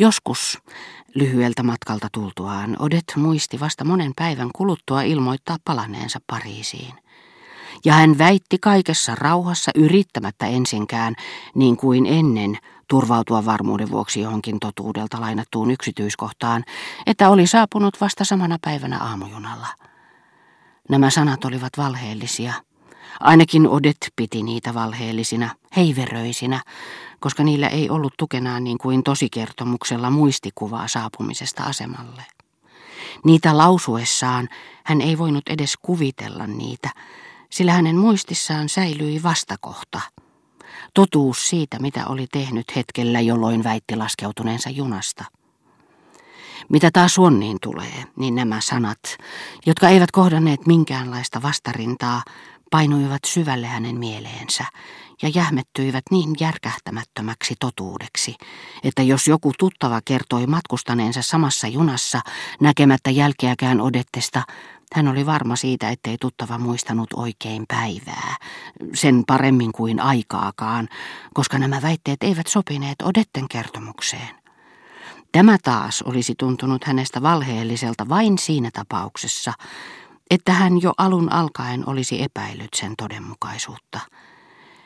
Joskus, lyhyeltä matkalta tultuaan, Odet muisti vasta monen päivän kuluttua ilmoittaa palaneensa Pariisiin. Ja hän väitti kaikessa rauhassa yrittämättä ensinkään, niin kuin ennen, turvautua varmuuden vuoksi johonkin totuudelta lainattuun yksityiskohtaan, että oli saapunut vasta samana päivänä aamujunalla. Nämä sanat olivat valheellisia. Ainakin Odet piti niitä valheellisina, heiveröisinä, koska niillä ei ollut tukenaan niin kuin tosikertomuksella muistikuvaa saapumisesta asemalle. Niitä lausuessaan hän ei voinut edes kuvitella niitä, sillä hänen muistissaan säilyi vastakohta. Totuus siitä, mitä oli tehnyt hetkellä, jolloin väitti laskeutuneensa junasta. Mitä taas Suonniin tulee, niin nämä sanat, jotka eivät kohdanneet minkäänlaista vastarintaa, painuivat syvälle hänen mieleensä ja jähmettyivät niin järkähtämättömäksi totuudeksi, että jos joku tuttava kertoi matkustaneensa samassa junassa näkemättä jälkeäkään odettesta, hän oli varma siitä, ettei tuttava muistanut oikein päivää, sen paremmin kuin aikaakaan, koska nämä väitteet eivät sopineet odetten kertomukseen. Tämä taas olisi tuntunut hänestä valheelliselta vain siinä tapauksessa, että hän jo alun alkaen olisi epäillyt sen todenmukaisuutta.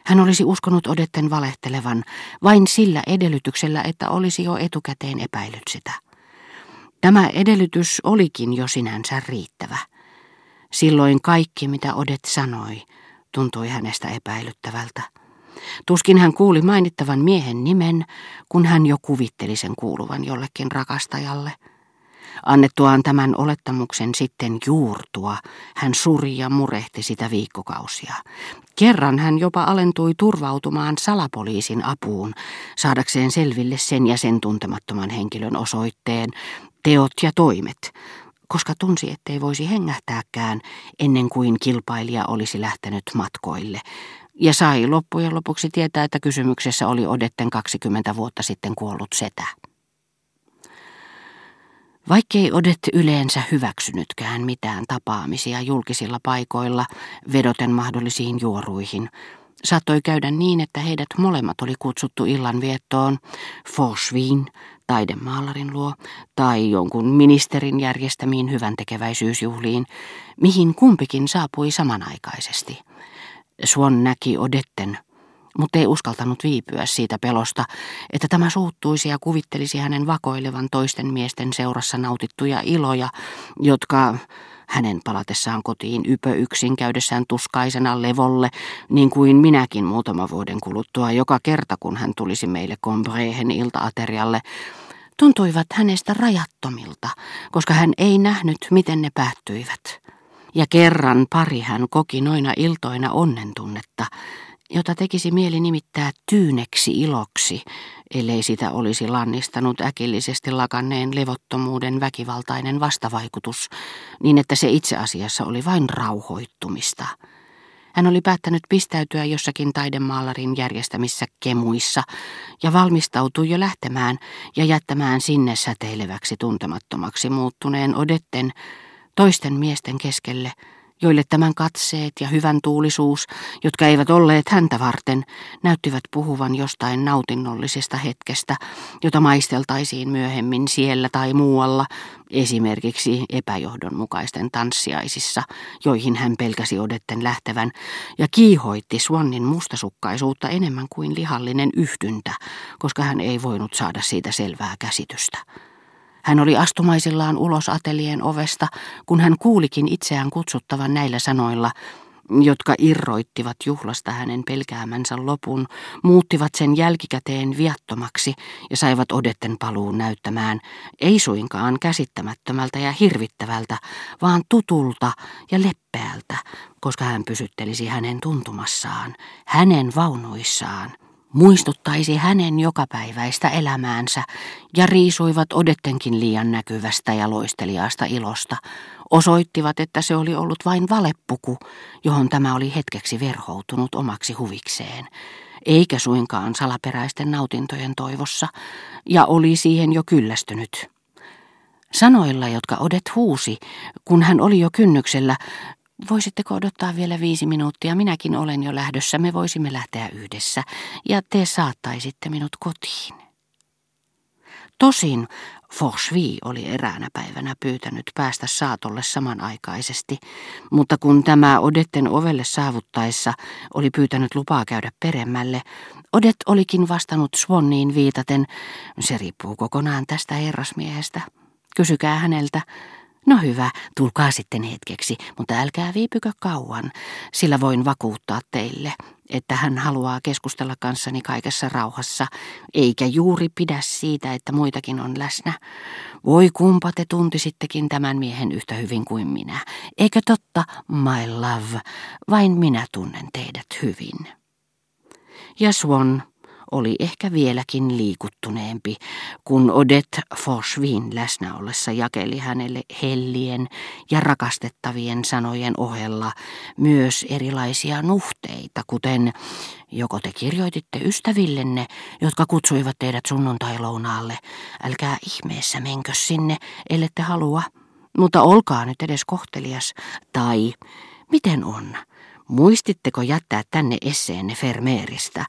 Hän olisi uskonut odetten valehtelevan vain sillä edellytyksellä, että olisi jo etukäteen epäillyt sitä. Tämä edellytys olikin jo sinänsä riittävä. Silloin kaikki, mitä Odet sanoi, tuntui hänestä epäilyttävältä. Tuskin hän kuuli mainittavan miehen nimen, kun hän jo kuvitteli sen kuuluvan jollekin rakastajalle – Annettuaan tämän olettamuksen sitten juurtua, hän suri ja murehti sitä viikkokausia. Kerran hän jopa alentui turvautumaan salapoliisin apuun, saadakseen selville sen ja sen tuntemattoman henkilön osoitteen, teot ja toimet, koska tunsi, ettei voisi hengähtääkään ennen kuin kilpailija olisi lähtenyt matkoille, ja sai loppujen lopuksi tietää, että kysymyksessä oli Odetten 20 vuotta sitten kuollut setä. Vaikkei Odet yleensä hyväksynytkään mitään tapaamisia julkisilla paikoilla, vedoten mahdollisiin juoruihin, saattoi käydä niin, että heidät molemmat oli kutsuttu illanviettoon Forsviin, taidemaalarin luo, tai jonkun ministerin järjestämiin hyvän tekeväisyysjuhliin, mihin kumpikin saapui samanaikaisesti. Suon näki Odetten mutta ei uskaltanut viipyä siitä pelosta, että tämä suuttuisi ja kuvittelisi hänen vakoilevan toisten miesten seurassa nautittuja iloja, jotka hänen palatessaan kotiin ypö yksin käydessään tuskaisena levolle, niin kuin minäkin muutama vuoden kuluttua joka kerta, kun hän tulisi meille kombrehen iltaaterialle, tuntuivat hänestä rajattomilta, koska hän ei nähnyt, miten ne päättyivät. Ja kerran pari hän koki noina iltoina onnentunnetta, jota tekisi mieli nimittää tyyneksi iloksi, ellei sitä olisi lannistanut äkillisesti lakanneen levottomuuden väkivaltainen vastavaikutus, niin että se itse asiassa oli vain rauhoittumista. Hän oli päättänyt pistäytyä jossakin taidemaalarin järjestämissä kemuissa ja valmistautui jo lähtemään ja jättämään sinne säteileväksi tuntemattomaksi muuttuneen odetten toisten miesten keskelle – joille tämän katseet ja hyvän tuulisuus, jotka eivät olleet häntä varten, näyttivät puhuvan jostain nautinnollisesta hetkestä, jota maisteltaisiin myöhemmin siellä tai muualla, esimerkiksi epäjohdonmukaisten tanssiaisissa, joihin hän pelkäsi odetten lähtevän, ja kiihoitti Swannin mustasukkaisuutta enemmän kuin lihallinen yhdyntä, koska hän ei voinut saada siitä selvää käsitystä. Hän oli astumaisillaan ulos atelien ovesta, kun hän kuulikin itseään kutsuttavan näillä sanoilla, jotka irroittivat juhlasta hänen pelkäämänsä lopun, muuttivat sen jälkikäteen viattomaksi ja saivat odetten paluun näyttämään, ei suinkaan käsittämättömältä ja hirvittävältä, vaan tutulta ja leppeältä, koska hän pysyttelisi hänen tuntumassaan, hänen vaunuissaan muistuttaisi hänen jokapäiväistä elämäänsä ja riisuivat odettenkin liian näkyvästä ja loisteliaasta ilosta, osoittivat, että se oli ollut vain valeppuku, johon tämä oli hetkeksi verhoutunut omaksi huvikseen, eikä suinkaan salaperäisten nautintojen toivossa, ja oli siihen jo kyllästynyt. Sanoilla, jotka Odet huusi, kun hän oli jo kynnyksellä, Voisitteko odottaa vielä viisi minuuttia? Minäkin olen jo lähdössä. Me voisimme lähteä yhdessä ja te saattaisitte minut kotiin. Tosin Forsvi oli eräänä päivänä pyytänyt päästä saatolle samanaikaisesti, mutta kun tämä Odetten ovelle saavuttaessa oli pyytänyt lupaa käydä peremmälle, Odet olikin vastannut Swanniin viitaten, se riippuu kokonaan tästä herrasmiehestä. Kysykää häneltä, No hyvä, tulkaa sitten hetkeksi, mutta älkää viipykö kauan, sillä voin vakuuttaa teille, että hän haluaa keskustella kanssani kaikessa rauhassa, eikä juuri pidä siitä, että muitakin on läsnä. Voi kumpa te tuntisittekin tämän miehen yhtä hyvin kuin minä. Eikö totta, my love, vain minä tunnen teidät hyvin. Ja Swan oli ehkä vieläkin liikuttuneempi, kun Odette Forsvin läsnä ollessa jakeli hänelle hellien ja rakastettavien sanojen ohella myös erilaisia nuhteita, kuten joko te kirjoititte ystävillenne, jotka kutsuivat teidät sunnuntailounaalle, älkää ihmeessä menkö sinne, ellette halua, mutta olkaa nyt edes kohtelias, tai miten on? Muistitteko jättää tänne esseenne Fermeeristä,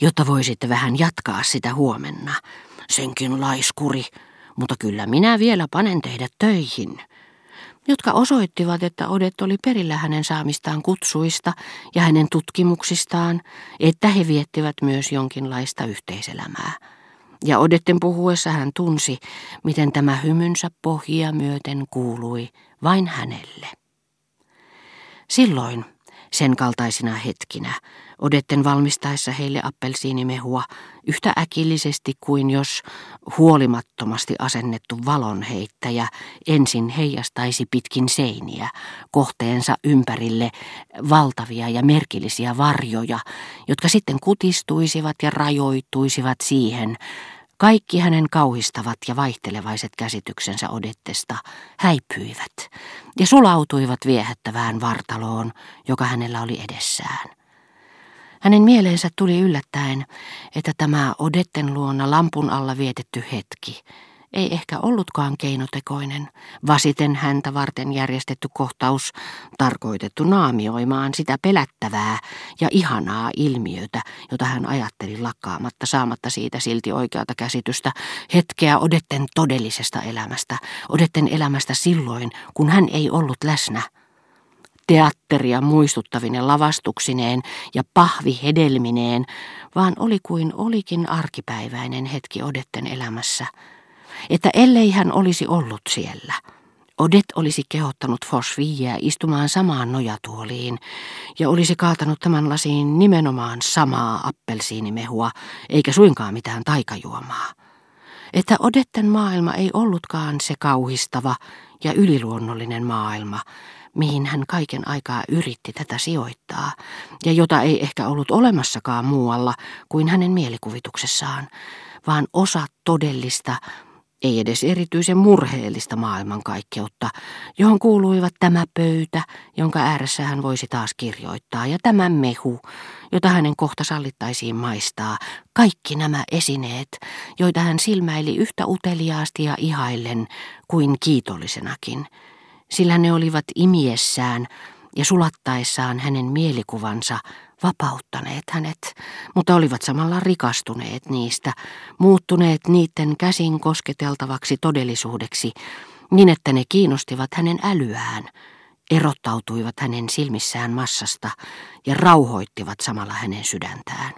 jotta voisitte vähän jatkaa sitä huomenna? Senkin laiskuri, mutta kyllä minä vielä panen teidät töihin. Jotka osoittivat, että Odet oli perillä hänen saamistaan kutsuista ja hänen tutkimuksistaan, että he viettivät myös jonkinlaista yhteiselämää. Ja Odetten puhuessa hän tunsi, miten tämä hymynsä pohjia myöten kuului vain hänelle. Silloin sen kaltaisina hetkinä, odetten valmistaessa heille appelsiinimehua yhtä äkillisesti kuin jos huolimattomasti asennettu valonheittäjä ensin heijastaisi pitkin seiniä kohteensa ympärille valtavia ja merkillisiä varjoja, jotka sitten kutistuisivat ja rajoittuisivat siihen, kaikki hänen kauhistavat ja vaihtelevaiset käsityksensä Odettesta häipyivät ja sulautuivat viehättävään vartaloon, joka hänellä oli edessään. Hänen mieleensä tuli yllättäen, että tämä Odetten luona lampun alla vietetty hetki ei ehkä ollutkaan keinotekoinen, vasiten häntä varten järjestetty kohtaus, tarkoitettu naamioimaan sitä pelättävää ja ihanaa ilmiötä, jota hän ajatteli lakkaamatta saamatta siitä silti oikeata käsitystä, hetkeä Odetten todellisesta elämästä, Odetten elämästä silloin, kun hän ei ollut läsnä. Teatteria muistuttavine lavastuksineen ja pahvihedelmineen, vaan oli kuin olikin arkipäiväinen hetki Odetten elämässä – että ellei hän olisi ollut siellä, Odet olisi kehottanut Fosviiä istumaan samaan nojatuoliin ja olisi kaatanut tämän lasiin nimenomaan samaa appelsiinimehua, eikä suinkaan mitään taikajuomaa. Että Odetten maailma ei ollutkaan se kauhistava ja yliluonnollinen maailma, mihin hän kaiken aikaa yritti tätä sijoittaa, ja jota ei ehkä ollut olemassakaan muualla kuin hänen mielikuvituksessaan, vaan osa todellista ei edes erityisen murheellista maailmankaikkeutta, johon kuuluivat tämä pöytä, jonka ääressä hän voisi taas kirjoittaa, ja tämä mehu, jota hänen kohta sallittaisiin maistaa, kaikki nämä esineet, joita hän silmäili yhtä uteliaasti ja ihaillen kuin kiitollisenakin, sillä ne olivat imiessään ja sulattaessaan hänen mielikuvansa vapauttaneet hänet, mutta olivat samalla rikastuneet niistä, muuttuneet niiden käsin kosketeltavaksi todellisuudeksi, niin että ne kiinnostivat hänen älyään, erottautuivat hänen silmissään massasta ja rauhoittivat samalla hänen sydäntään.